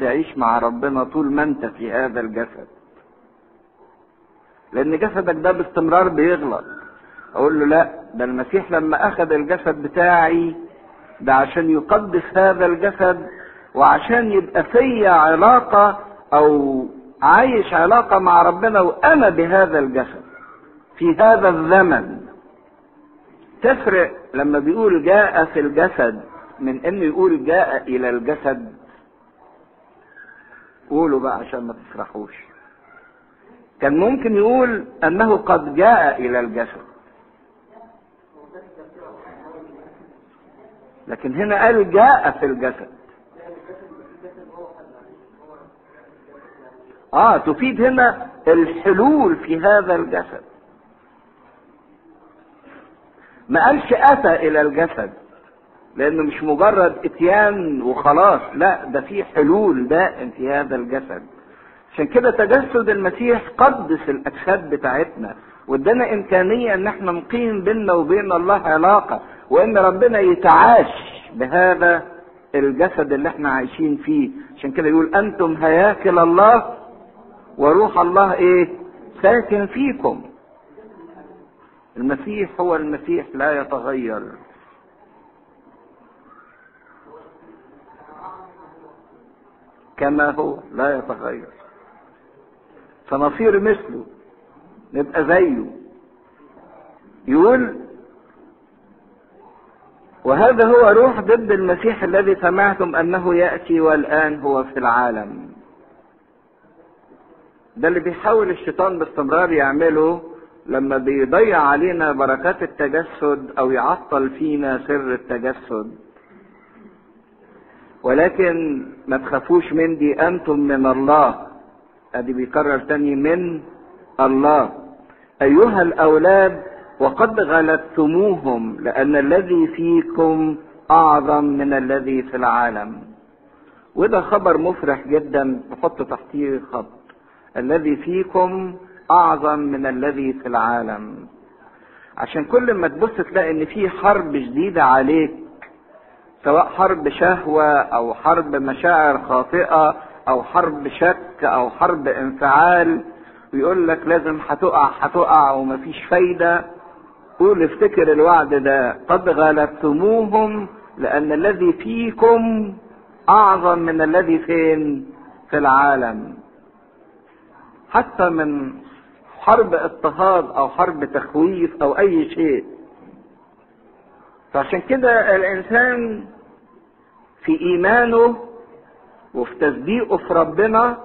تعيش مع ربنا طول ما انت في هذا الجسد. لأن جسدك ده باستمرار بيغلط. أقول له لا ده المسيح لما أخذ الجسد بتاعي ده عشان يقدس هذا الجسد وعشان يبقى فيا علاقة أو عايش علاقة مع ربنا وأنا بهذا الجسد. في هذا الزمن تفرق لما بيقول جاء في الجسد من إنه يقول جاء إلى الجسد. قولوا بقى عشان ما تسرحوش. كان ممكن يقول أنه قد جاء إلى الجسد لكن هنا قال جاء في الجسد. آه تفيد هنا الحلول في هذا الجسد. ما قالش أتى إلى الجسد. لأنه مش مجرد إتيان وخلاص لا ده في حلول دائم في هذا الجسد. عشان كده تجسد المسيح قدس الأجساد بتاعتنا وادانا إمكانية إن إحنا نقيم بيننا وبين الله علاقة وإن ربنا يتعاش بهذا الجسد اللي إحنا عايشين فيه. عشان كده يقول أنتم هياكل الله وروح الله إيه؟ ساكن فيكم. المسيح هو المسيح لا يتغير. كما هو لا يتغير. فنصير مثله نبقى زيه. يقول وهذا هو روح ضد المسيح الذي سمعتم أنه يأتي والآن هو في العالم. ده اللي بيحاول الشيطان باستمرار يعمله لما بيضيع علينا بركات التجسد أو يعطل فينا سر التجسد. ولكن ما تخافوش من دي أنتم من الله. أدي بيكرر تاني من الله. أيها الأولاد وقد غلبتموهم لأن الذي فيكم أعظم من الذي في العالم. وده خبر مفرح جدا تحط تحتيه خط. الذي فيكم أعظم من الذي في العالم. عشان كل ما تبص تلاقي إن في حرب شديده عليك. سواء حرب شهوة أو حرب مشاعر خاطئة أو حرب شك أو حرب انفعال ويقول لك لازم هتقع هتقع ومفيش فايدة. قول افتكر الوعد ده قد غلبتموهم لأن الذي فيكم أعظم من الذي فين؟ في العالم. حتى من حرب اضطهاد أو حرب تخويف أو أي شيء فعشان كده الإنسان في إيمانه وفي تصديقه في ربنا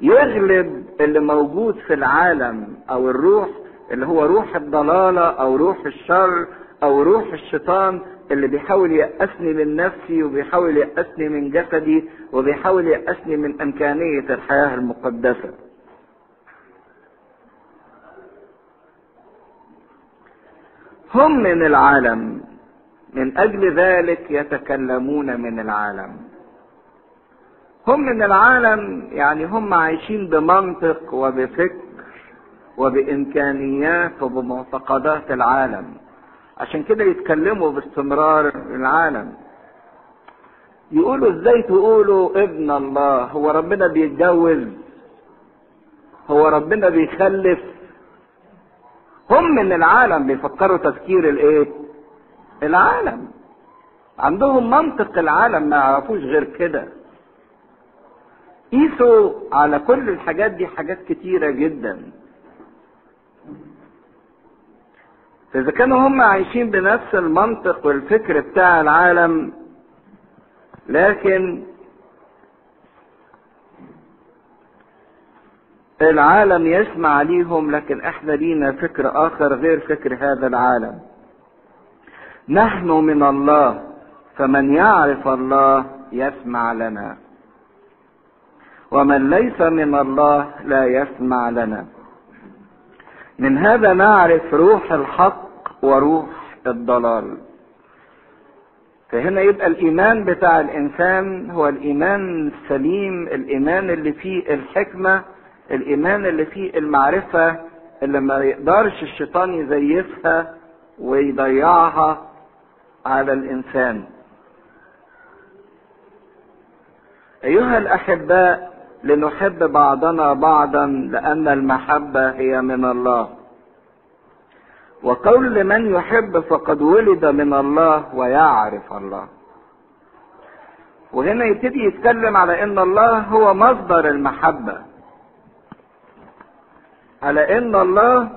يغلب اللي موجود في العالم أو الروح اللي هو روح الضلالة أو روح الشر أو روح الشيطان اللي بيحاول يأسني من نفسي وبيحاول يأسني من جسدي وبيحاول يأسني من إمكانية الحياة المقدسة. هم من العالم. من أجل ذلك يتكلمون من العالم. هم من العالم يعني هم عايشين بمنطق وبفكر وبإمكانيات وبمعتقدات العالم. عشان كده يتكلموا باستمرار العالم. يقولوا إزاي تقولوا ابن الله؟ هو ربنا بيتجوز هو ربنا بيخلف هم من العالم بيفكروا تفكير الإيه؟ العالم. عندهم منطق العالم ما يعرفوش غير كده. قيسوا على كل الحاجات دي حاجات كتيرة جدا. فإذا كانوا هم عايشين بنفس المنطق والفكر بتاع العالم لكن العالم يسمع ليهم لكن إحنا لينا فكر آخر غير فكر هذا العالم. نحن من الله فمن يعرف الله يسمع لنا. ومن ليس من الله لا يسمع لنا. من هذا نعرف روح الحق وروح الضلال. فهنا يبقى الإيمان بتاع الإنسان هو الإيمان السليم الإيمان اللي فيه الحكمة الإيمان اللي فيه المعرفة اللي ما يقدرش الشيطان يزيفها ويضيعها على الإنسان. أيها الأحباء لنحب بعضنا بعضا لأن المحبة هي من الله. وقول لمن يحب فقد ولد من الله ويعرف الله. وهنا يبتدي يتكلم على إن الله هو مصدر المحبة. على إن الله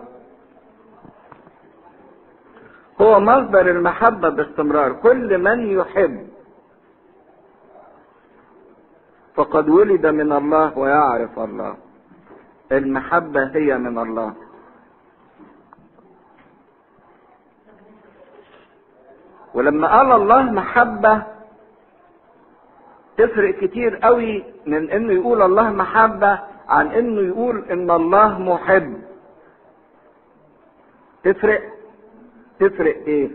هو مصدر المحبة باستمرار. كل من يحب فقد ولد من الله ويعرف الله. المحبة هي من الله. ولما قال الله محبة تفرق كتير قوي من إنه يقول الله محبة عن إنه يقول إن الله محب. تفرق؟ تفرق إيه؟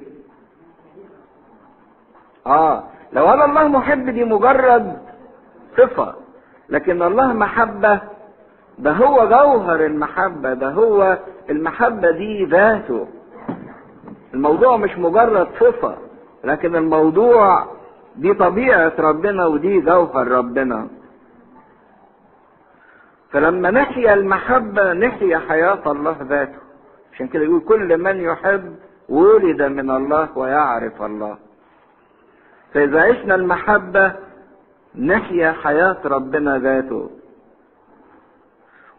آه. لو قال الله محب دي مجرد صفة لكن الله محبة ده هو جوهر المحبة ده هو المحبة دي ذاته. الموضوع مش مجرد صفة لكن الموضوع دي طبيعة ربنا ودي جوهر ربنا. فلما نحيا المحبة نحيا حياة الله ذاته. عشان كده يقول كل من يحب ولد من الله ويعرف الله. فإذا عشنا المحبة نحيا حياة ربنا ذاته.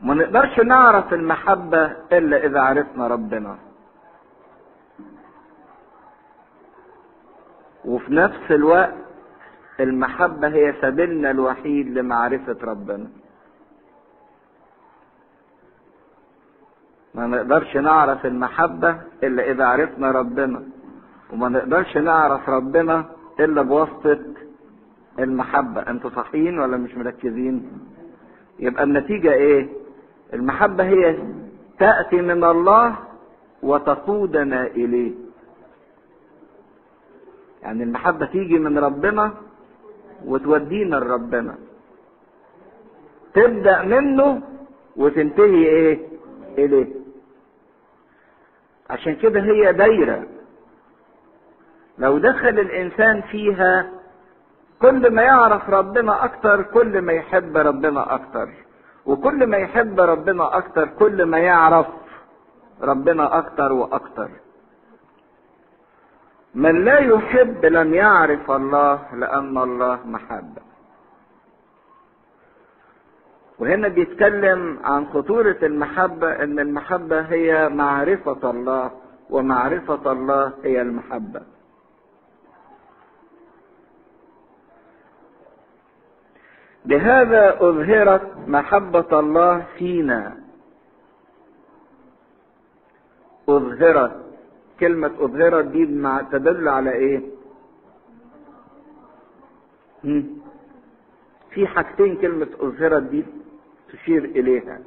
ما نقدرش نعرف المحبة إلا إذا عرفنا ربنا. وفي نفس الوقت المحبة هي سبيلنا الوحيد لمعرفة ربنا. ما نقدرش نعرف المحبة إلا إذا عرفنا ربنا. وما نقدرش نعرف ربنا إلا بواسطة المحبة. أنتوا صحيين ولا مش مركزين؟ يبقى النتيجة إيه؟ المحبة هي تأتي من الله وتقودنا إليه. يعني المحبة تيجي من ربنا وتودينا لربنا. تبدأ منه وتنتهي إيه؟ إليه. عشان كده هي دايرة. لو دخل الإنسان فيها كل ما يعرف ربنا أكتر كل ما يحب ربنا أكتر. وكل ما يحب ربنا أكتر كل ما يعرف ربنا أكتر وأكتر. من لا يحب لم يعرف الله لأن الله محبة. وهنا بيتكلم عن خطورة المحبة إن المحبة هي معرفة الله ومعرفة الله هي المحبة. بهذا أظهرت محبة الله فينا. أظهرت كلمة أظهرت دي تدل على؟ مم. في حاجتين كلمة أظهرت دي تشير إليها.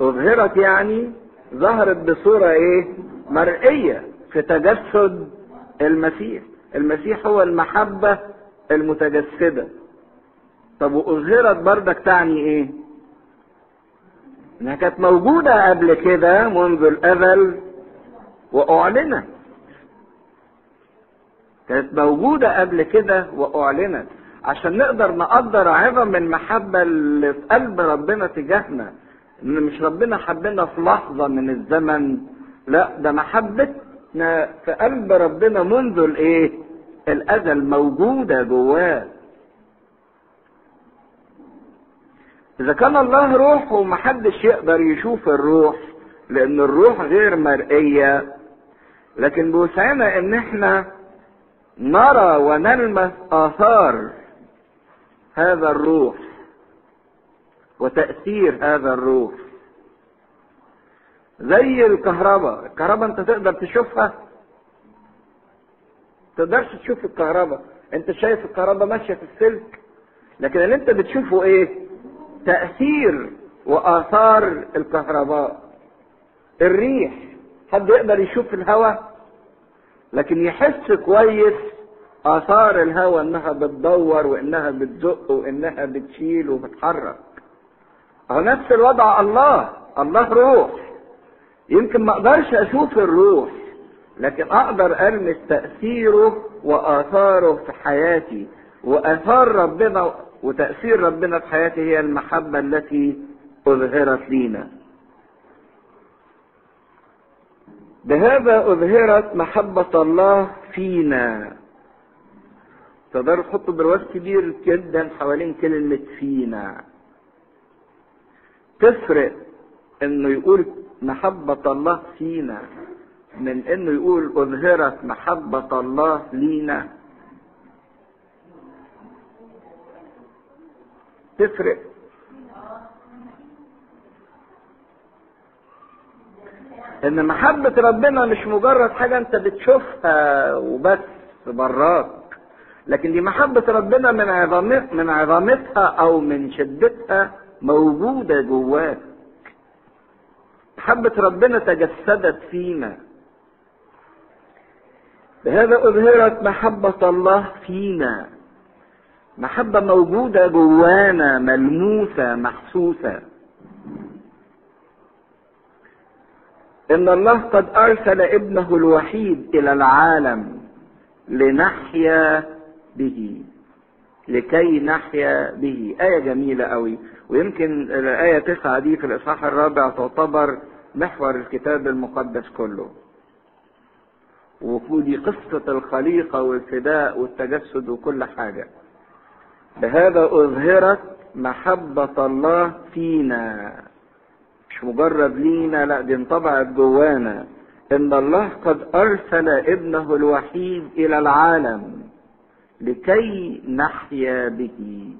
أظهرت يعني ظهرت بصورة إيه؟ مرئية في تجسد المسيح. المسيح هو المحبة المتجسدة. طب وأظهرت بردك تعني إيه؟ إنها كانت موجودة قبل كده منذ الأزل وأعلنت كانت موجودة قبل كده وأعلنت عشان نقدر نقدر عظم المحبة اللي في قلب ربنا تجاهنا. إن مش ربنا حبنا في لحظة من الزمن لا ده محبتنا في قلب ربنا منذ الإيه؟ الازل موجودة جواه. إذا كان الله روح ومحدش يقدر يشوف الروح لأن الروح غير مرئية. لكن بوسعنا إن إحنا نرى ونلمس آثار هذا الروح وتأثير هذا الروح. زي الكهرباء. الكهرباء انت تقدر تشوفها؟ تقدرش تشوف الكهرباء. انت شايف الكهرباء ماشية في السلك لكن اللي انت بتشوفه إيه؟ تأثير وآثار الكهرباء. الريح حد يقدر يشوف الهواء؟ لكن يحس كويس آثار الهواء إنها بتدور وإنها بتزق وإنها بتشيل وبتحرك. أهو نفس الوضع الله. الله روح. يمكن ما أقدرش أشوف الروح لكن أقدر ألمس تأثيره وآثاره في حياتي. وآثار ربنا وتأثير ربنا في حياتي هي المحبة التي أظهرت لينا. بهذا أظهرت محبة الله فينا. تقدروا تحطوا برواز كبير جدا حوالين كلمه فينا تفرق إنه يقول محبة الله فينا من إنه يقول أظهرت محبة الله لينا. تفرق. إن محبة ربنا مش مجرد حاجة أنت بتشوفها وبس براك لكن دي محبة ربنا من عظمت من عظمتها أو من شدتها موجودة جواك. محبة ربنا تجسدت فينا. بهذا أظهرت محبة الله فينا. محبة موجودة جوانا ملموسة محسوسة. إن الله قد أرسل ابنه الوحيد إلى العالم لنحيا به لكي نحيا به. آية جميلة قوي. ويمكن الآية تسعة دي في الإصحاح الرابع تعتبر محور الكتاب المقدس كله. ودي قصة الخليقة والفداء والتجسد وكل حاجة. بهذا أظهرت محبة الله فينا. مش مجرد لينا لا دي انطبعت جوانا. إن الله قد أرسل ابنه الوحيد إلى العالم. لكي نحيا به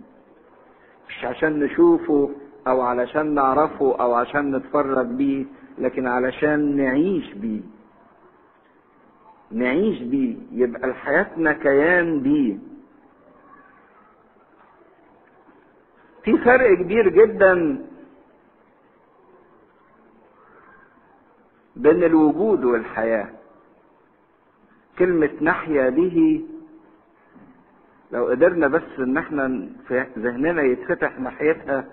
مش عشان نشوفه أو علشان نعرفه أو عشان نتفرج بيه لكن علشان نعيش بيه. نعيش بيه. يبقى حياتنا كيان بيه. في فرق كبير جدا بين الوجود والحياة. كلمة نحيا به لو قدرنا بس إن إحنا في ذهننا يتفتح ناحيتها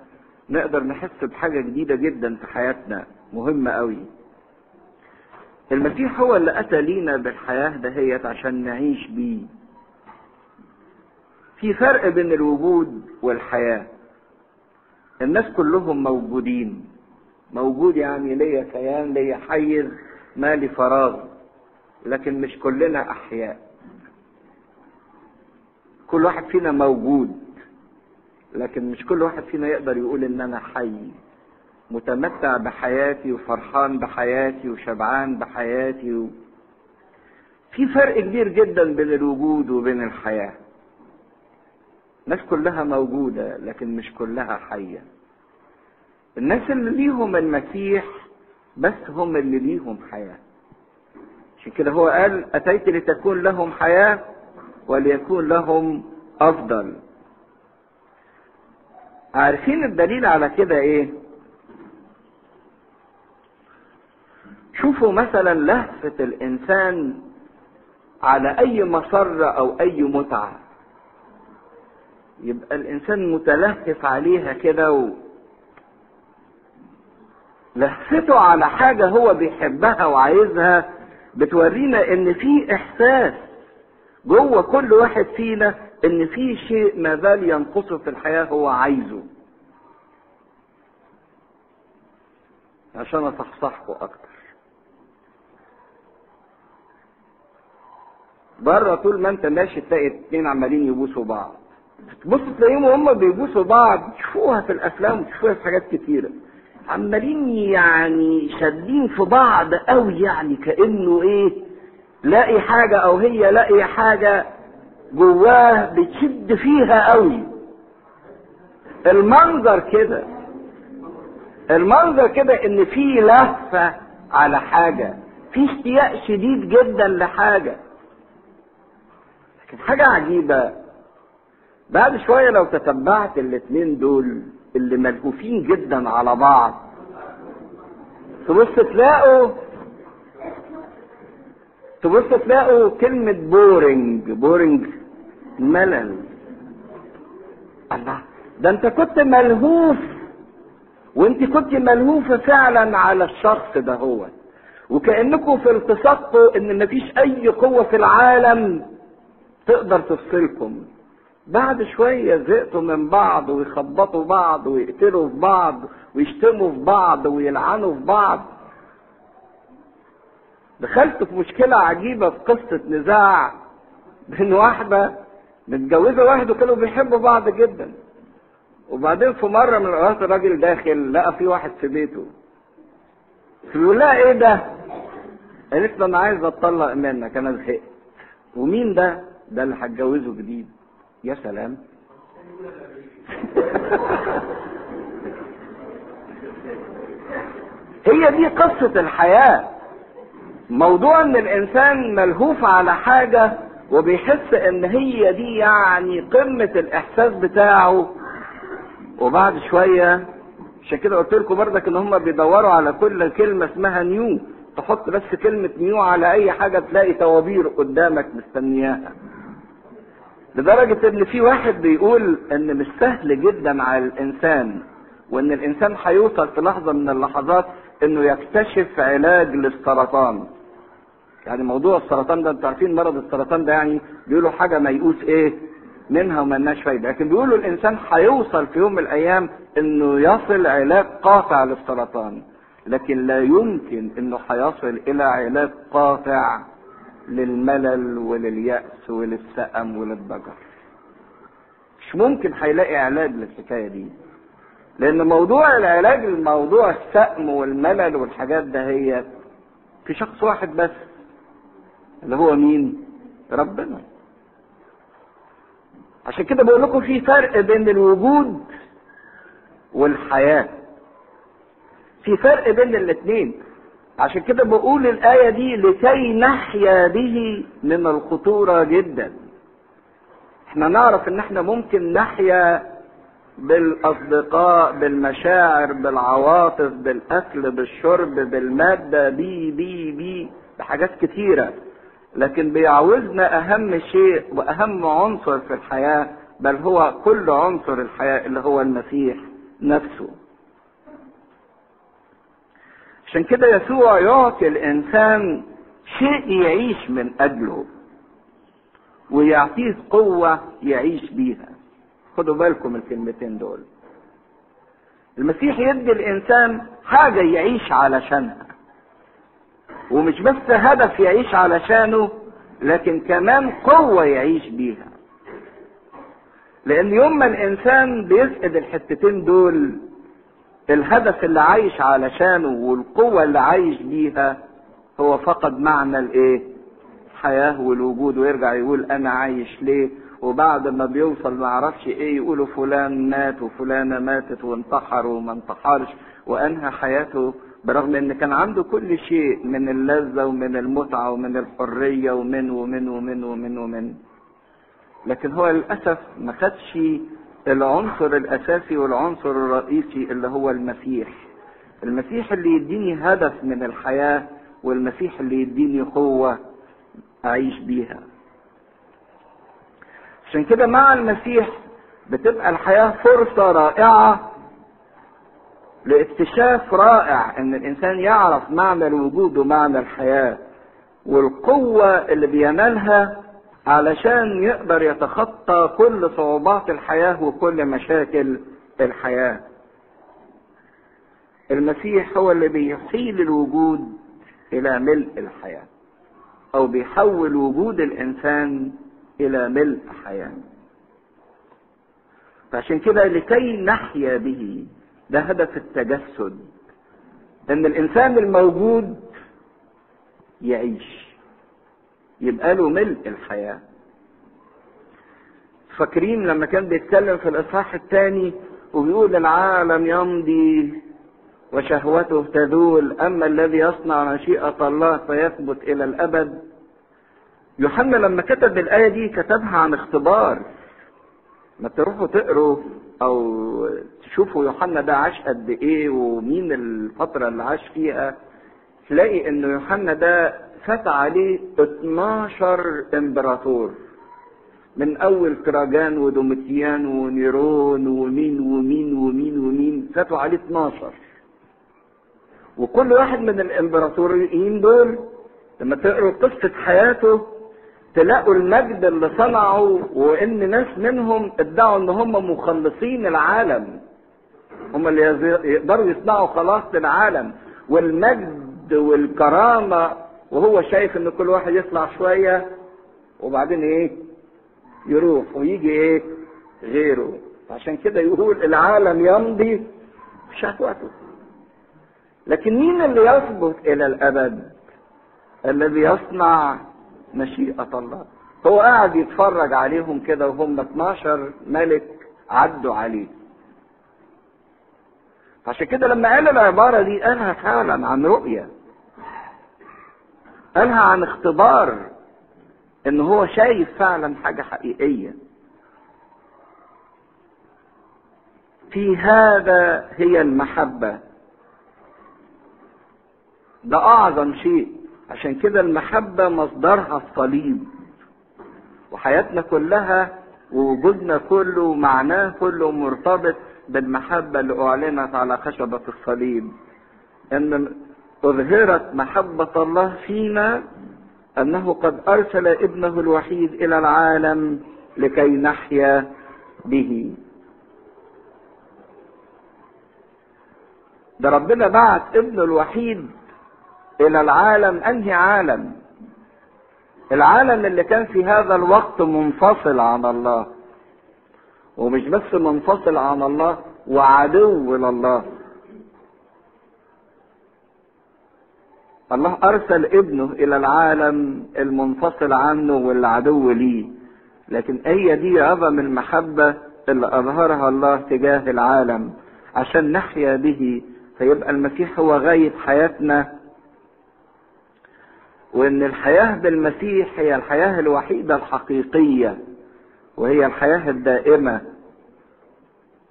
نقدر نحس بحاجة جديدة جدا في حياتنا مهمة قوي. المسيح هو اللي أتى لينا بالحياة دهيت عشان نعيش بيه. في فرق بين الوجود والحياة. الناس كلهم موجودين. موجود يعني ليا كيان ليا حيز مالي فراغ لكن مش كلنا أحياء. كل واحد فينا موجود لكن مش كل واحد فينا يقدر يقول إن أنا حي. متمتع بحياتي وفرحان بحياتي وشبعان بحياتي و... في فرق كبير جدا بين الوجود وبين الحياة. الناس كلها موجودة لكن مش كلها حية. الناس اللي ليهم المسيح بس هم اللي ليهم حياة. عشان كده هو قال أتيت لتكون لهم حياة؟ وليكون لهم أفضل. عارفين الدليل على كده إيه؟ شوفوا مثلا لهفة الإنسان على أي مسرة أو أي متعة. يبقى الإنسان متلهف عليها كده و... لهفته على حاجة هو بيحبها وعايزها بتورينا إن في إحساس. جوه كل واحد فينا إن في شيء ما زال ينقصه في الحياة هو عايزه. عشان أصحصحكم أكتر. بره طول ما أنت ماشي تلاقي اتنين عمالين يبوسوا بعض. تبص تلاقيهم وهم بيبوسوا بعض. تشوفوها في الأفلام وتشوفوها في حاجات كتيرة. عمالين يعني شادين في بعض قوي يعني كأنه إيه؟ لاقي حاجة أو هي لاقي حاجة جواه بتشد فيها قوي. المنظر كده. المنظر كده إن في لهفه على حاجة. في اشتياق شديد جدا لحاجة. لكن حاجة عجيبة. بعد شوية لو تتبعت الاتنين دول اللي ملهوفين جدا على بعض تبص تلاقوا تبص تلاقوا كلمة boring boring ملل. الله ده انت كنت ملهوف وانت كنت ملهوفة فعلا على الشخص ده هو. وكأنكم في التصقوا إن مفيش أي قوة في العالم تقدر تفصلكم. بعد شوية زهقتوا من بعض ويخبطوا بعض ويقتلوا في بعض ويشتموا في بعض ويلعنوا في بعض. دخلت في مشكلة عجيبة في قصة نزاع بين واحدة متجوزة واحد وكانوا بيحبوا بعض جدا. وبعدين في مرة من الأوقات الراجل داخل لقى في واحد في بيته. فيقول لها إيه ده؟ قالت له أنا عايز أتطلق منك أنا زهقت. ومين ده؟ ده اللي هتجوزه جديد. يا سلام. هي دي قصة الحياة. موضوع إن الإنسان ملهوف على حاجة وبيحس إن هي دي يعني قمة الإحساس بتاعه. وبعد شوية عشان كده قلت لكم بردك إن هم بيدوروا على كل كلمة اسمها نيو. تحط بس كلمة نيو على أي حاجة تلاقي توابير قدامك مستنياها. لدرجة إن في واحد بيقول إن مش سهل جدا على الإنسان وإن الإنسان هيوصل في لحظة من اللحظات إنه يكتشف علاج للسرطان. يعني موضوع السرطان ده أنتوا عارفين مرض السرطان ده يعني بيقولوا حاجة ميؤوس إيه؟ منها وملناش فايدة. لكن بيقولوا الإنسان هيوصل في يوم من الأيام إنه يصل علاج قاطع للسرطان لكن لا يمكن إنه هيصل إلى علاج قاطع للملل ولليأس وللسأم وللضجر مش ممكن هيلاقي علاج للحكاية دي لأن موضوع العلاج الموضوع السأم والملل والحاجات ده هي في شخص واحد بس. اللي هو مين؟ ربنا. عشان كده بقول لكم في فرق بين الوجود والحياة. في فرق بين الاثنين عشان كده بقول الآية دي لكي نحيا به من الخطورة جدا. إحنا نعرف ان إحنا ممكن نحيا بالأصدقاء بالمشاعر بالعواطف بالأكل بالشرب بالمادة بي بي بي بحاجات كتيرة. لكن بيعوزنا أهم شيء وأهم عنصر في الحياة بل هو كل عنصر الحياة اللي هو المسيح نفسه. عشان كده يسوع يعطي الإنسان شيء يعيش من أجله ويعطيه قوة يعيش بيها. خدوا بالكم الكلمتين دول. المسيح يدي الإنسان حاجة يعيش علشانها. ومش بس هدف يعيش علشانه لكن كمان قوة يعيش بيها. لأن يوم ما الإنسان بيفقد الحتتين دول الهدف اللي عايش علشانه والقوة اللي عايش بيها هو فقد معنى الإيه؟ الحياة والوجود ويرجع يقول أنا عايش ليه؟ وبعد ما بيوصل ما إيه يقولوا فلان مات وفلانة ماتت وانتحر وما انتحرش وأنهى حياته برغم إن كان عنده كل شيء من اللذة ومن المتعة ومن الحرية ومن ومن ومن ومن ومن. لكن هو للأسف ما خدش العنصر الأساسي والعنصر الرئيسي اللي هو المسيح. المسيح اللي يديني هدف من الحياة والمسيح اللي يديني قوة أعيش بيها. عشان كده مع المسيح بتبقى الحياة فرصة رائعة لاكتشاف رائع إن الإنسان يعرف معنى الوجود ومعنى الحياة والقوة اللي بينالها علشان يقدر يتخطى كل صعوبات الحياة وكل مشاكل الحياة. المسيح هو اللي بيحيل الوجود إلى ملء الحياة أو بيحول وجود الإنسان إلى ملء حياة. فعشان كده لكي نحيا به ده هدف التجسد إن الإنسان الموجود يعيش يبقى له ملء الحياة. فاكرين لما كان بيتكلم في الإصحاح الثاني وبيقول العالم يمضي وشهوته تذول أما الذي يصنع مشيئة الله فيثبت إلى الأبد. يوحنا لما كتب الآية دي كتبها عن اختبار ما تروحوا تقروا أو تشوفوا يوحنا ده عاش قد إيه ومين الفترة اللي عاش فيها. تلاقي إن يوحنا ده فات عليه 12 إمبراطور. من أول كراجان ودومتيان ونيرون ومين ومين ومين ومين فاتوا عليه 12 وكل واحد من الإمبراطوريين دول لما تقروا قصة حياته تلاقوا المجد اللي صنعوا وإن ناس منهم ادعوا إن هم مخلصين العالم. هم اللي يقدروا يصنعوا خلاص العالم والمجد والكرامة وهو شايف إن كل واحد يطلع شوية وبعدين إيه؟ يروح ويجي إيه؟ غيره. عشان كده يقول العالم يمضي في شهوته لكن مين اللي يثبت إلى الأبد؟ الذي يصنع مشيئة الله. هو قاعد يتفرج عليهم كده وهم 12 ملك عدوا عليه. عشان كده لما قال العبارة دي قالها فعلا عن رؤية. قالها عن اختبار إن هو شايف فعلا حاجة حقيقية. في هذا هي المحبة. ده أعظم شيء. عشان كده المحبة مصدرها الصليب. وحياتنا كلها ووجودنا كله معناه كله مرتبط بالمحبة اللي أعلنت على خشبة الصليب أن أظهرت محبة الله فينا أنه قد أرسل ابنه الوحيد إلى العالم لكي نحيا به. ده ربنا بعت ابنه الوحيد إلى العالم أنهي عالم؟ العالم اللي كان في هذا الوقت منفصل عن الله. ومش بس منفصل عن الله وعدو لله. الله أرسل ابنه إلى العالم المنفصل عنه والعدو ليه. لكن هي دي عظم المحبه اللي أظهرها الله تجاه العالم. عشان نحيا به فيبقى المسيح هو غايه حياتنا. وإن الحياة بالمسيح هي الحياة الوحيدة الحقيقية. وهي الحياة الدائمة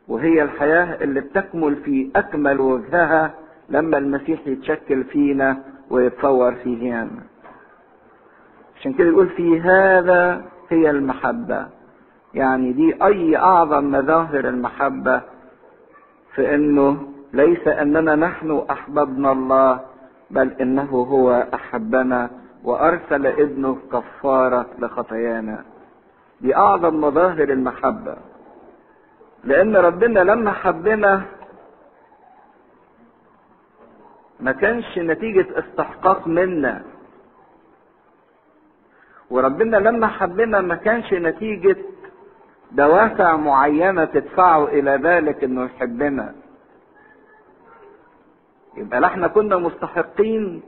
وهي الحياة اللي بتكمل في أكمل وجهها لما المسيح يتشكل فينا ويتصور فينا عشان كده يقول في هذا هي المحبة. يعني دي أي أعظم مظاهر المحبة في إنه ليس أننا نحن أحببنا الله بل إنه هو أحبنا وأرسل ابنه كفارة لخطايانا. دي اعظم مظاهر المحبة. لأن ربنا لما حبنا ما كانش نتيجة استحقاق منا. وربنا لما حبنا ما كانش نتيجة دوافع معينة تدفعه إلى ذلك إنه يحبنا. يبقى لا إحنا كنا مستحقين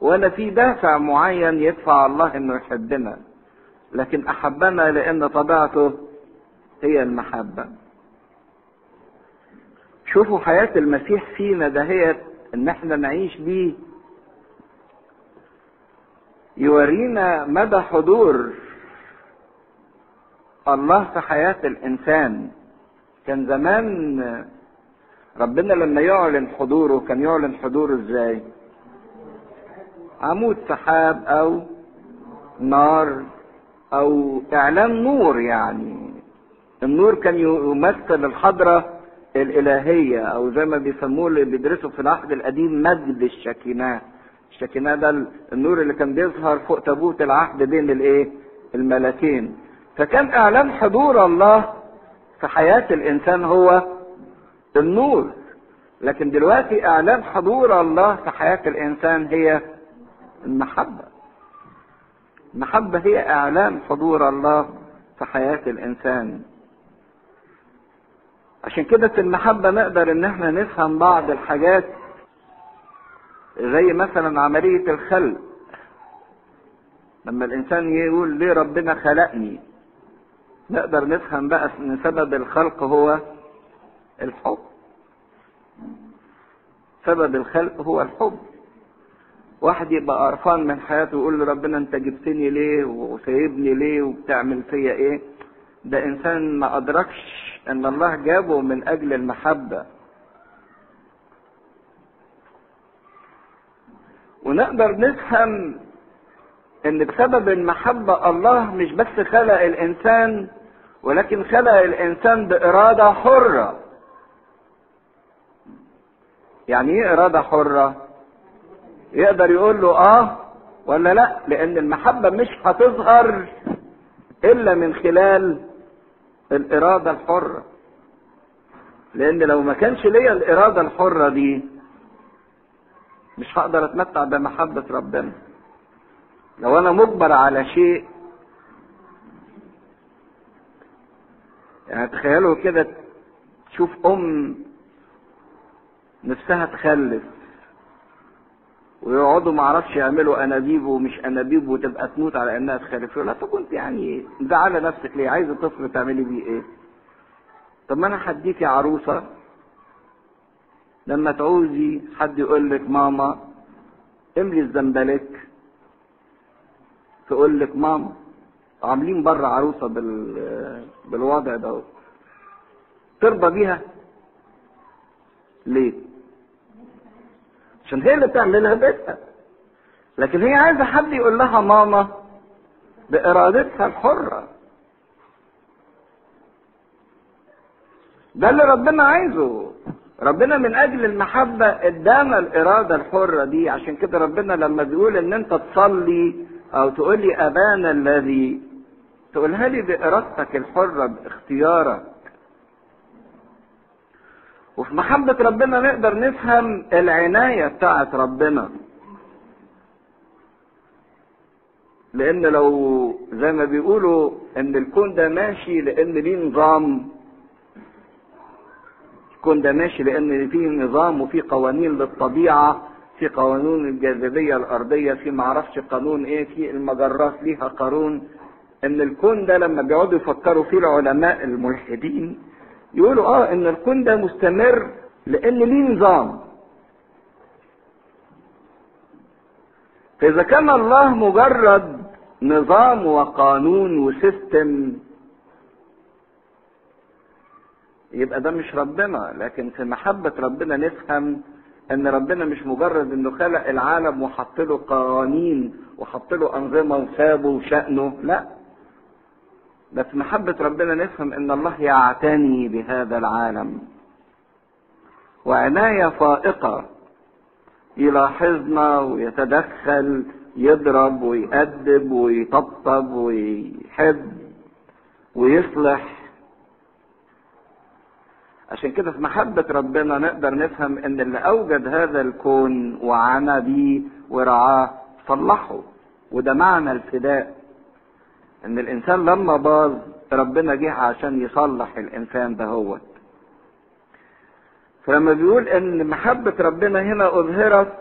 ولا في دافع معين يدفع الله إنه يحبنا. لكن أحبنا لأن طبيعته هي المحبة. شوفوا حياة المسيح فينا دهيت إن إحنا نعيش بيه. يورينا مدى حضور الله في حياة الإنسان. كان زمان ربنا لما يعلن حضوره كان يعلن حضوره إزاي؟ عمود سحاب أو نار. أو اعلان نور يعني. النور كان يمثل الحضرة الإلهية أو زي ما بيسموه اللي بيدرسوا في العهد القديم مجد الشكيناه الشكيناه ده النور اللي كان بيظهر فوق تابوت العهد بين الإيه؟ الملكين فكان اعلان حضور الله في حياة الإنسان هو النور. لكن دلوقتي اعلان حضور الله في حياة الإنسان هي المحبة. المحبة هي اعلان حضور الله في حياة الإنسان. عشان كده في المحبة نقدر إن إحنا نفهم بعض الحاجات زي مثلا عملية الخلق. لما الإنسان يقول ليه ربنا خلقني نقدر نفهم بقى إن سبب الخلق هو الحب. سبب الخلق هو الحب. واحد يبقى قرفان من حياته ويقول لربنا انت جبتني ليه وسايبني ليه وبتعمل فيا إيه؟ ده انسان ما ادركش ان الله جابه من أجل المحبة. ونقدر نفهم ان بسبب المحبة الله مش بس خلق الانسان ولكن خلق الانسان بإرادة حرة. يعني إيه إرادة حرة؟ يقدر يقول له آه ولا لأ؟ لأن المحبة مش هتظهر إلا من خلال الإرادة الحرة. لأن لو ما كانش ليا الإرادة الحرة دي مش هقدر أتمتع بمحبة ربنا. لو أنا مجبر على شيء يعني تخيلوا كده تشوف أم نفسها تخلف. ويقعدوا معرفش يعملوا أنابيب ومش أنابيب وتبقى تموت على إنها تخلف لا طب انت يعني مزعله نفسك ليه؟ عايزه طفل تعملي بيه إيه؟ طب ما أنا هديكي عروسة. لما تعوزي حد يقول لك ماما املي الزنبلك تقول لك ماما عاملين بره عروسة بال بالوضع ده. ترضى بيها؟ ليه؟ عشان هي اللي بتعملها بيتها. لكن هي عايزة حد يقول لها ماما بإرادتها الحرة. ده اللي ربنا عايزه. ربنا من أجل المحبة ادانا الإرادة الحرة دي. عشان كده ربنا لما بيقول إن أنت تصلي أو تقول لي أبانا الذي تقولها لي بإرادتك الحرة باختيارك. وفي محبة ربنا نقدر نفهم العناية بتاعت ربنا. لأن لو زي ما بيقولوا إن الكون ده ماشي لأن ليه نظام. الكون ده ماشي لأن فيه نظام وفيه قوانين للطبيعة في قانون الجاذبية الأرضية في معرفش قانون إيه في المجرات ليها قانون إن الكون ده لما بيقعدوا يفكروا فيه العلماء الملحدين يقولوا آه إن الكون ده مستمر لأن ليه نظام. فإذا كان الله مجرد نظام وقانون وسيستم يبقى ده مش ربنا. لكن في محبة ربنا نفهم إن ربنا مش مجرد إنه خلق العالم وحط له قوانين وحط له أنظمة وسابه وشأنه لا. بس محبة ربنا نفهم إن الله يعتني بهذا العالم. وعناية فائقة. يلاحظنا ويتدخل يضرب ويأدب ويطبطب ويحب ويصلح. عشان كده في محبة ربنا نقدر نفهم إن اللي أوجد هذا الكون وعنى بيه ورعاه صلحه. وده معنى الفداء. إن الإنسان لما باظ ربنا جه عشان يصلح الإنسان ده هو فلما بيقول إن محبة ربنا هنا أظهرت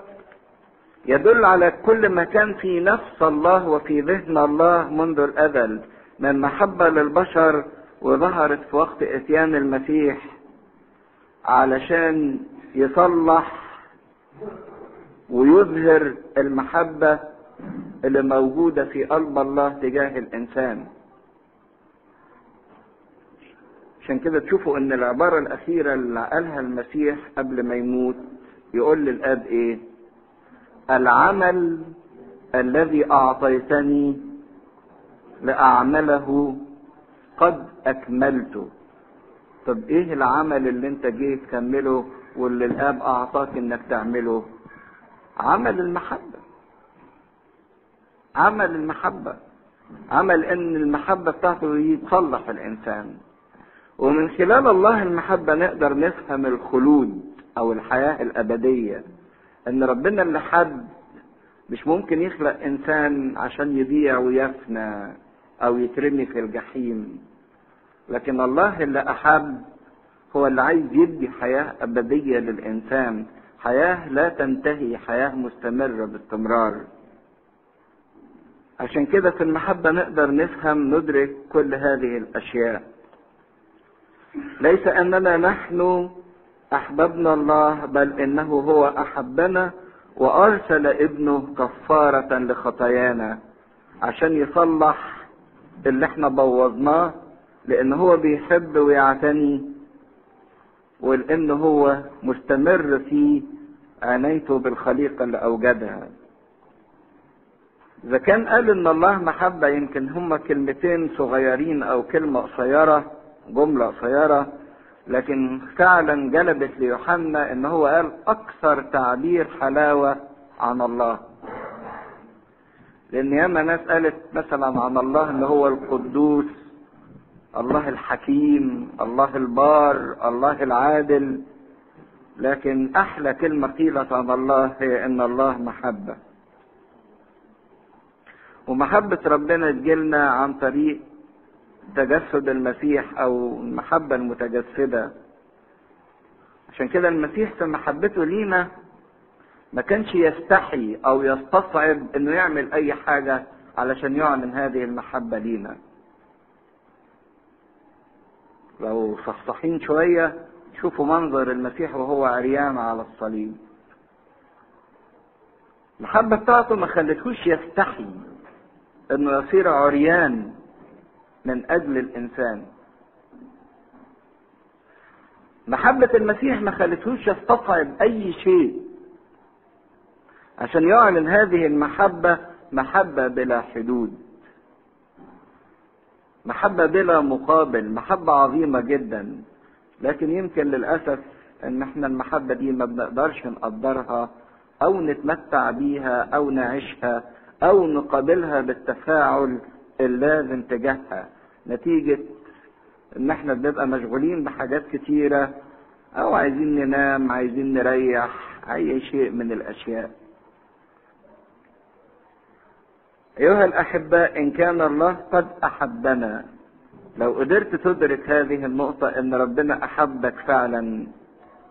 يدل على كل ما كان في نفس الله وفي ذهن الله منذ الأزل من محبة للبشر وظهرت في وقت إتيان المسيح علشان يصلح ويظهر المحبة اللي موجودة في قلب الله تجاه الإنسان عشان كده تشوفوا إن العبارة الأخيرة اللي قالها المسيح قبل ما يموت يقول للآب إيه؟ العمل الذي أعطيتني لأعمله قد أكملته. طب إيه العمل اللي أنت جيت تكمله واللي الآب أعطاك إنك تعمله؟ عمل المحبة. عمل المحبة. عمل إن المحبة بتاعته دي تصلح الإنسان. ومن خلال الله المحبة نقدر نفهم الخلود أو الحياة الأبدية. إن ربنا اللي حد مش ممكن يخلق إنسان عشان يضيع ويفنى أو يترمي في الجحيم. لكن الله اللي أحب هو اللي عايز يدي حياة أبدية للإنسان. حياة لا تنتهي، حياة مستمرة باستمرار. عشان كده في المحبة نقدر نفهم ندرك كل هذه الأشياء. ليس أننا نحن أحببنا الله بل إنه هو أحبنا وأرسل ابنه كفارة لخطايانا عشان يصلح اللي إحنا بوظناه لأن هو بيحب ويعتني ولان هو مستمر في عنايته بالخليقة اللي أوجدها إذا كان قال إن الله محبة يمكن هما كلمتين صغيرين أو كلمة قصيرة جملة قصيرة لكن فعلا جلبت ليوحنا إن هو قال أكثر تعبير حلاوة عن الله. لأن ياما ناس قالت مثلا عن الله إن هو القدوس الله الحكيم الله البار الله العادل لكن أحلى كلمة قيلت عن الله هي إن الله محبة. ومحبة ربنا تجيلنا عن طريق تجسد المسيح أو المحبة المتجسدة. عشان كده المسيح في محبته لينا ما كانش يستحي أو يستصعب إنه يعمل أي حاجة علشان يعلن هذه المحبة لينا. لو صحصحين شوية شوفوا منظر المسيح وهو عريان على الصليب. المحبة بتاعته ما خلتهوش يستحي. انه يصير عريان من أجل الإنسان. محبة المسيح ما خلتهوش يستصعب أي شيء. عشان يعلن هذه المحبة محبة بلا حدود. محبة بلا مقابل محبة عظيمة جدا. لكن يمكن للأسف إن إحنا المحبة دي ما بنقدرش نقدرها أو نتمتع بيها أو نعيشها أو نقابلها بالتفاعل اللازم تجاهها. نتيجة إن إحنا بنبقى مشغولين بحاجات كتيرة أو عايزين ننام عايزين نريح أي شيء من الأشياء. أيها الاحباء إن كان الله قد أحبنا. لو قدرت تدرك هذه النقطة إن ربنا أحبك فعلا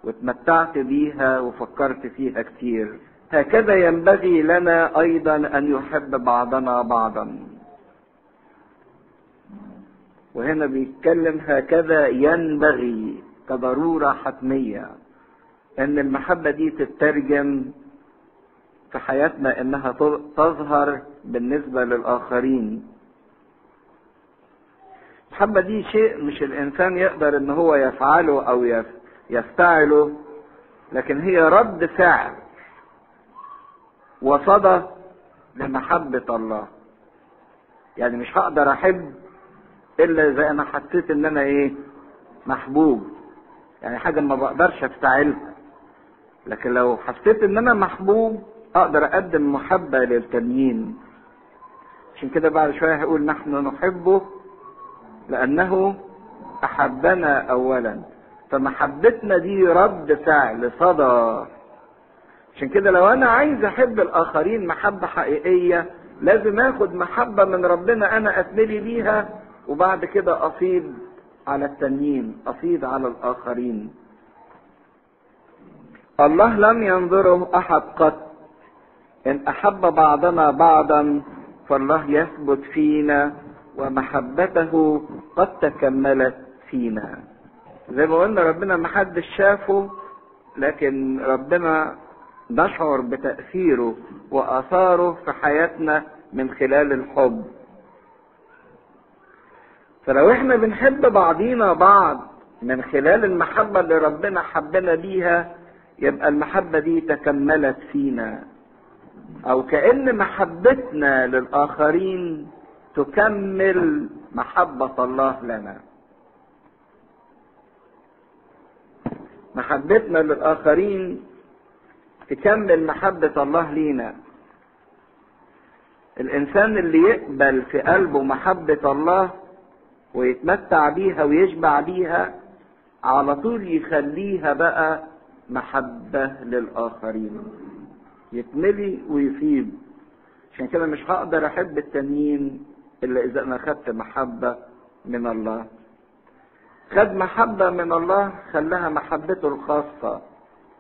وتمتعت بيها وفكرت فيها كتير. هكذا ينبغي لنا أيضا أن يحب بعضنا بعضا. وهنا بيتكلم هكذا ينبغي كضرورة حتمية أن المحبة دي تترجم في حياتنا إنها تظهر بالنسبة للآخرين. المحبة دي شيء مش الإنسان يقدر إن هو يفعله أو يفتعله لكن هي رد فعل. وصدى لمحبة الله. يعني مش هقدر أحب إلا اذا أنا حسيت إن أنا إيه محبوب. يعني حاجة ما بقدرش افتعلها لكن لو حسيت إن أنا محبوب أقدر أقدم محبة للتانيين. عشان كده بعد شوية هيقول نحن نحبه لأنه أحبنا اولا. فمحبتنا دي رد فعل صدى. عشان كده لو أنا عايز أحب الآخرين محبة حقيقية لازم آخد محبة من ربنا أنا أتملي بيها وبعد كده أفيض على التانيين أفيض على الآخرين. الله لم ينظره أحد قط. إن أحب بعضنا بعضا فالله يثبت فينا ومحبته قد تكملت فينا. زي ما قلنا ربنا ما حدش شافه لكن ربنا نشعر بتأثيره وآثاره في حياتنا من خلال الحب. فلو إحنا بنحب بعضينا بعض من خلال المحبة اللي ربنا حبنا بيها يبقى المحبة دي تكملت فينا. أو كأن محبتنا للآخرين تكمل محبة الله لنا. محبتنا للآخرين تكمل محبة الله لينا. الإنسان اللي يقبل في قلبه محبة الله ويتمتع بيها ويشبع بيها على طول يخليها بقى محبة للآخرين. يتملي ويفيض. عشان كده مش هقدر أحب التانيين إلا إذا أنا خدت محبة من الله. خد محبة من الله خلاها محبته الخاصة.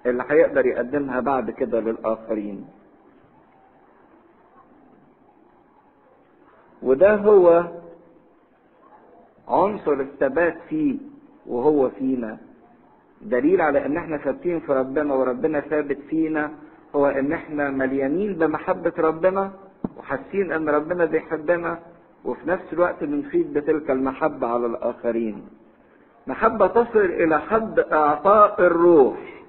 اللي هيقدر يقدمها بعد كده للآخرين. وده هو عنصر الثبات فيه وهو فينا. دليل على إن إحنا ثابتين في ربنا وربنا ثابت فينا هو إن إحنا مليانين بمحبة ربنا وحاسين إن ربنا بيحبنا وفي نفس الوقت بنفيد بتلك المحبة على الآخرين. محبة تصل إلى حد إعطاء الروح.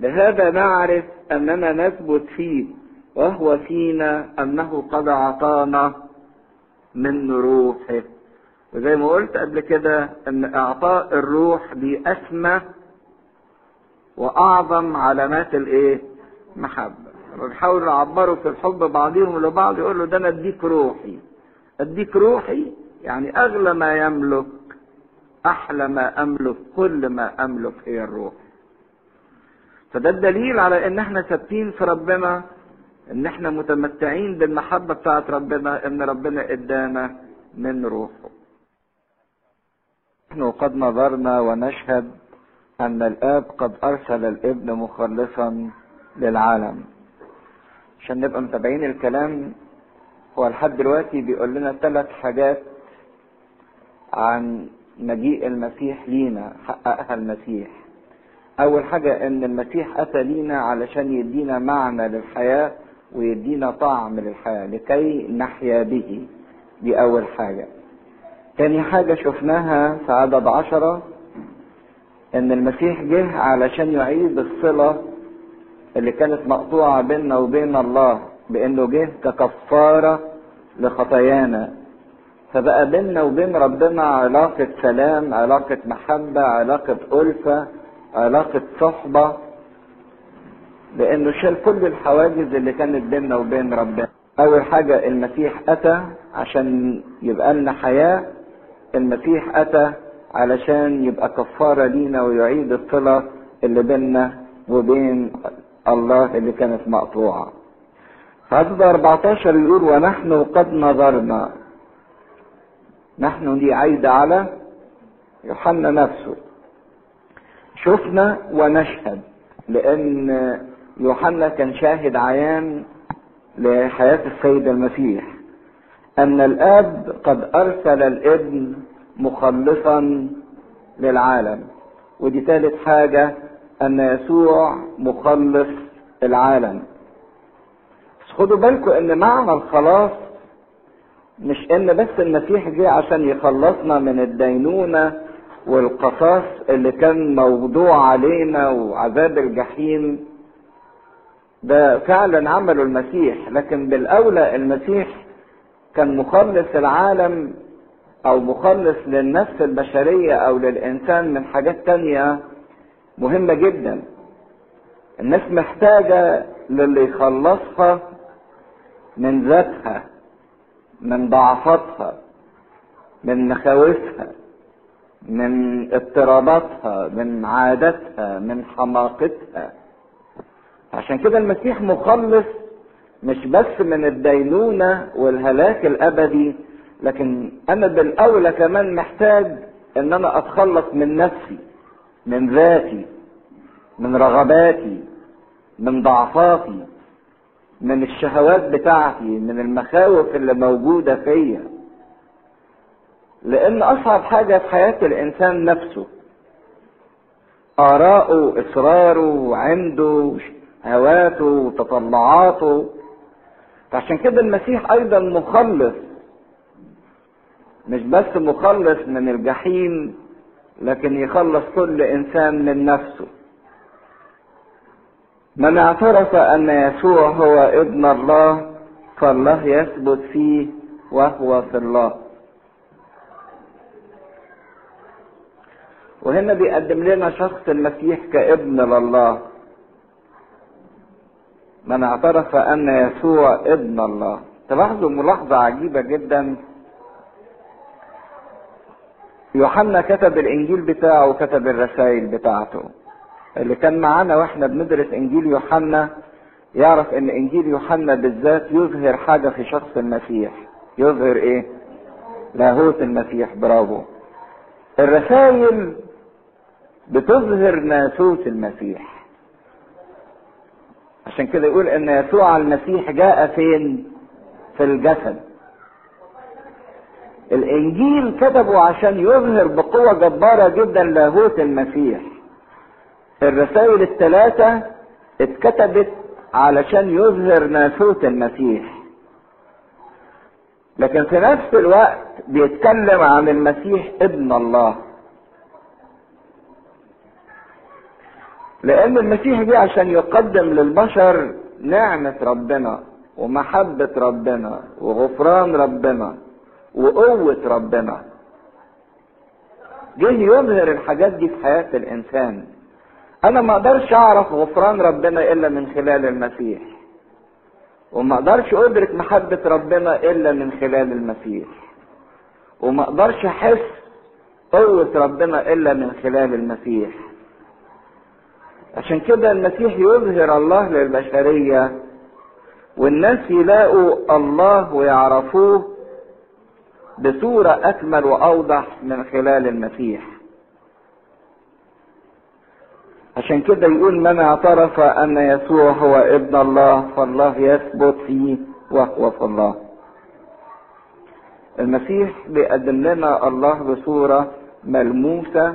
لهذا نعرف أننا نثبت فيه وهو فينا أنه قد أعطانا من روحه. وزي ما قلت قبل كده أن إعطاء الروح دي أسمى وأعظم علامات الإيه؟ محبة. بيحاولوا يعبروا في الحب بعضهم لبعض يقول له ده أنا أديك روحي. أديك روحي؟ يعني أغلى ما يملك أحلى ما أملك كل ما أملك هي الروح. فده الدليل على إن إحنا ثابتين في ربنا إن إحنا متمتعين بالمحبة بتاعت ربنا إن ربنا إدانا من روحه. نحن قد نظرنا ونشهد أن الآب قد أرسل الابن مخلصا للعالم. عشان نبقى متابعين الكلام هو لحد دلوقتي بيقول لنا ثلاث حاجات عن مجيء المسيح لينا حققها المسيح. أول حاجة إن المسيح أتى لينا علشان يدينا معنى للحياة ويدينا طعم للحياة لكي نحيا به. دي أول حاجة. تاني حاجة شفناها في عدد عشرة إن المسيح جه علشان يعيد الصلة اللي كانت مقطوعة بيننا وبين الله بإنه جه ككفارة لخطايانا. فبقى بيننا وبين ربنا علاقة سلام علاقة محبة علاقة ألفة علاقة صحبة لأنه شال كل الحواجز اللي كانت بيننا وبين ربنا. أول حاجة المسيح أتى عشان يبقى لنا حياة. المسيح أتى علشان يبقى كفارة لينا ويعيد الصلة اللي بيننا وبين الله اللي كانت مقطوعة. عدد 14 يقول ونحن قد نظرنا. نحن دي عايدة على يوحنا نفسه. شفنا ونشهد لأن يوحنا كان شاهد عيان لحياة السيد المسيح أن الآب قد أرسل الابن مخلصا للعالم. ودي ثالث حاجة أن يسوع مخلص العالم. خدوا بالكم أن معنى الخلاص مش إن بس المسيح جه عشان يخلصنا من الدينونة والقصاص اللي كان موضوع علينا وعذاب الجحيم ده فعلا عمله المسيح. لكن بالأولى المسيح كان مخلص العالم أو مخلص للنفس البشرية أو للإنسان من حاجات تانية مهمة جدا. الناس محتاجة للي يخلصها من ذاتها من ضعفاتها من مخاوفها. من اضطراباتها من عاداتها من حماقتها. عشان كده المسيح مخلص مش بس من الدينونة والهلاك الأبدي لكن أنا بالأولى كمان محتاج إن أنا أتخلص من نفسي من ذاتي من رغباتي من ضعفاتي من الشهوات بتاعتي من المخاوف اللي موجودة فيا. لأن أصعب حاجة في حياة الإنسان نفسه آراءه إصراره عنده هواته وتطلعاته فعشان كده المسيح أيضا مخلص مش بس مخلص من الجحيم لكن يخلص كل إنسان من نفسه. من اعترف أن يسوع هو ابن الله فالله يثبت فيه وهو في الله. وهنا بيقدم لنا شخص المسيح كابن لله. من اعترف أن يسوع ابن الله. تلاحظوا ملاحظة عجيبة جدا. يوحنا كتب الإنجيل بتاعه وكتب الرسائل بتاعته. اللي كان معانا وإحنا بندرس إنجيل يوحنا يعرف إن إنجيل يوحنا بالذات يظهر حاجة في شخص المسيح. يظهر إيه؟ لاهوت المسيح. برافو. الرسائل بتظهر ناسوت المسيح. عشان كده يقول إن يسوع المسيح جاء فين؟ في الجسد. الإنجيل كتبه عشان يظهر بقوة جبارة جدا لاهوت المسيح. الرسائل الثلاثة اتكتبت علشان يظهر ناسوت المسيح. لكن في نفس الوقت بيتكلم عن المسيح ابن الله. لأن المسيح جه عشان يقدم للبشر نعمة ربنا ومحبة ربنا وغفران ربنا وقوة ربنا. جه يظهر الحاجات دي في حياة الإنسان. أنا ما أقدرش أعرف غفران ربنا إلا من خلال المسيح. وما أقدرش أدرك محبة ربنا إلا من خلال المسيح. وما أقدرش أحس قوة ربنا إلا من خلال المسيح. عشان كده المسيح يظهر الله للبشرية والناس يلاقوا الله ويعرفوه بصورة أكمل وأوضح من خلال المسيح. عشان كده يقول من اعترف أن يسوع هو ابن الله فالله يثبت فيه وهو في الله. المسيح بيقدم لنا الله بصورة ملموسة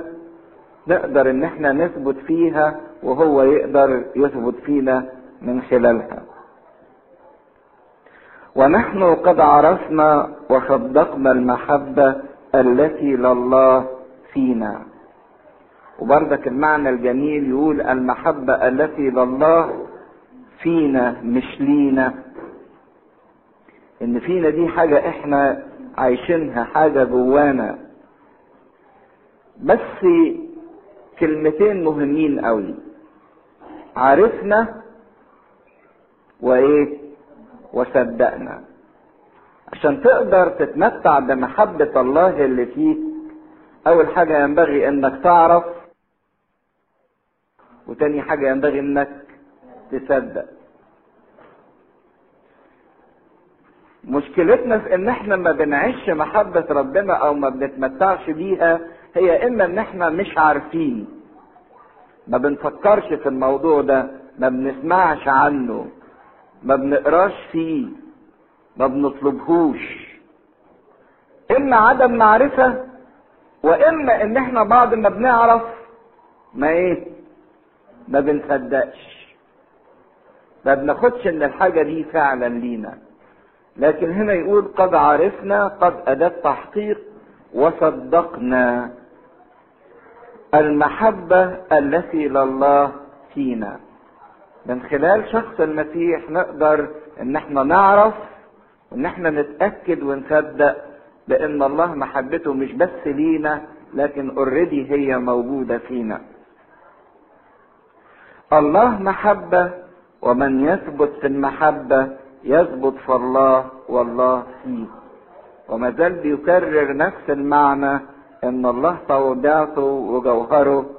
نقدر إن إحنا نثبت فيها وهو يقدر يثبت فينا من خلالها. ونحن قد عرفنا وصدقنا المحبة التي لله فينا. وبرضك المعنى الجميل يقول المحبة التي لله فينا مش لينا. إن فينا دي حاجة إحنا عايشينها حاجة جوانا. بس كلمتين مهمين قوي. عرفنا وإيه؟ وصدقنا. عشان تقدر تتمتع بمحبة الله اللي فيك أول حاجة ينبغي إنك تعرف وتاني حاجة ينبغي إنك تصدق. مشكلتنا في إن إحنا ما بنعيش محبة ربنا أو ما بنتمتعش بيها هي اما إن إحنا مش عارفين. ما بنفكرش في الموضوع ده ما بنسمعش عنه ما بنقراش فيه ما بنطلبهوش. اما عدم معرفة واما إن إحنا بعد ما بنعرف ما إيه؟ ما بنصدقش. ما بناخدش إن الحاجة دي فعلا لينا. لكن هنا يقول قد عرفنا قد أداة تحقيق وصدقنا. المحبة التي لله فينا. من خلال شخص المسيح نقدر إن إحنا نعرف وإن إحنا نتأكد ونصدق بأن الله محبته مش بس لينا لكن اوريدي هي موجودة فينا. الله محبة ومن يثبت في المحبة يثبت في الله والله فيه. وما زال بيكرر نفس المعنى ان الله طبيعته وجوهره